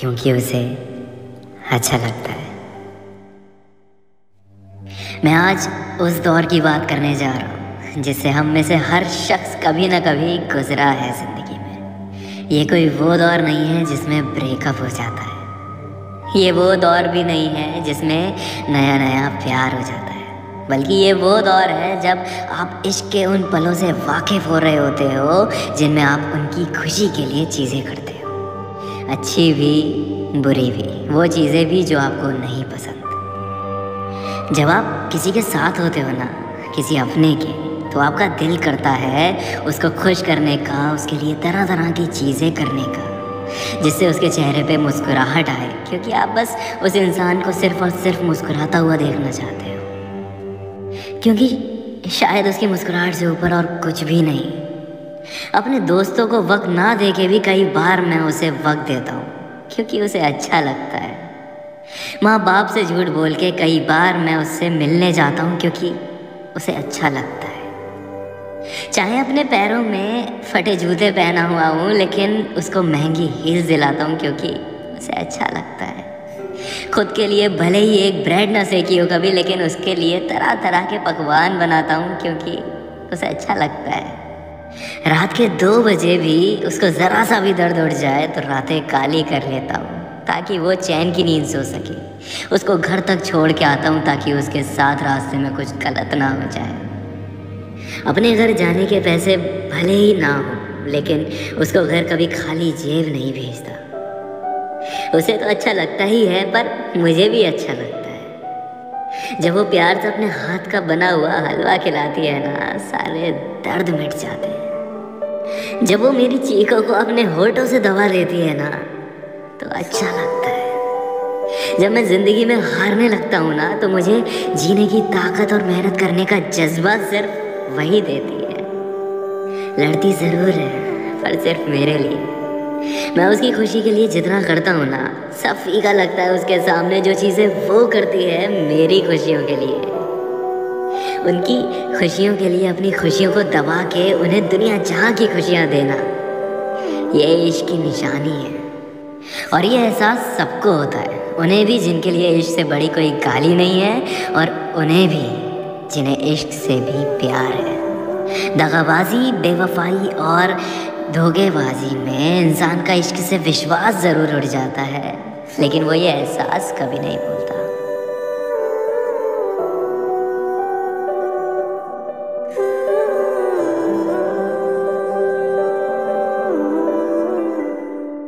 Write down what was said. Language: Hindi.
क्योंकि उसे अच्छा लगता है। मैं आज उस दौर की बात करने जा रहा हूँ, जिससे हम में से हर शख्स कभी ना कभी गुजरा है ज़िंदगी में। ये कोई वो दौर नहीं है जिसमें ब्रेकअप हो जाता है। ये वो दौर भी नहीं है जिसमें नया नया प्यार हो जाता है। बल्कि ये वो दौर है जब आप इश्क के उन पलों से वाकिफ़ हो रहे होते हो, जिनमें आप उनकी खुशी के लिए चीज़ें करते हो। अच्छी भी, बुरी भी। वो चीज़ें भी जो आपको नहीं पसंद। जब आप किसी के साथ होते हो ना, किसी अपने के तो आपका दिल करता है उसको खुश करने का, उसके लिए तरह तरह की चीज़ें करने का, जिससे उसके चेहरे पे मुस्कुराहट आए। क्योंकि आप बस उस इंसान को सिर्फ़ और सिर्फ़ मुस्कुराता हुआ देखना चाहते हो। क्योंकि शायद उसकी मुस्कुराहट से ऊपर और कुछ भी नहीं। अपने दोस्तों को वक्त ना दे के भी कई बार मैं उसे वक्त देता हूँ, क्योंकि उसे अच्छा लगता है। माँ बाप से झूठ बोल के कई बार मैं उससे मिलने जाता हूँ, क्योंकि उसे अच्छा लगता है। चाहे अपने पैरों में फटे जूते पहना हुआ हूँ, लेकिन उसको महँगी हील्स दिलाता हूँ, क्योंकि उसे अच्छा लगता है। खुद के लिए भले ही एक ब्रेड ना सेकी हो कभी, लेकिन उसके लिए तरह तरह के पकवान बनाता हूँ, क्योंकि उसे अच्छा लगता है। रात के दो बजे भी उसको ज़रा सा भी दर्द उठ जाए तो रातें काली कर लेता हूँ, ताकि वो चैन की नींद सो सके। उसको घर तक छोड़ के आता हूँ, ताकि उसके साथ रास्ते में कुछ गलत ना हो जाए। अपने घर जाने के पैसे भले ही ना हो, लेकिन उसको घर कभी खाली जेब नहीं भेजता। उसे तो अच्छा लगता ही है, पर मुझे भी अच्छा लगता है। जब वो प्यार से अपने हाथ का बना हुआ हलवा खिलाती है ना सारे दर्द मिट जाते हैं। जब वो मेरी चीखों को अपने होठों से दबा देती है ना तो अच्छा लगता है। जब मैं ज़िंदगी में हारने लगता हूँ ना तो मुझे जीने की ताकत और मेहनत करने का जज्बा सिर्फ़ वही देती है। लड़ती ज़रूर है, पर सिर्फ़ मेरे लिए। मैं उसकी खुशी के लिए जितना करता हूँ ना सब फीका लगता है उसके सामने जो चीज़ें वो करती है मेरी खुशियों के लिए। उनकी खुशियों के लिए, अपनी खुशियों को दबा के उन्हें दुनिया जहाँ की खुशियाँ देना। ये इश्क की निशानी है। और ये एहसास सबको होता है। उन्हें भी जिनके लिए इश्क से बड़ी कोई गाली नहीं है, और उन्हें भी जिन्हें इश्क से भी प्यार है। दगाबाजी, बेवफाई और धोखेबाजी में इंसान का इश्क से विश्वास ज़रूर उड़ जाता है। लेकिन वो ये एहसास कभी नहीं भूलता।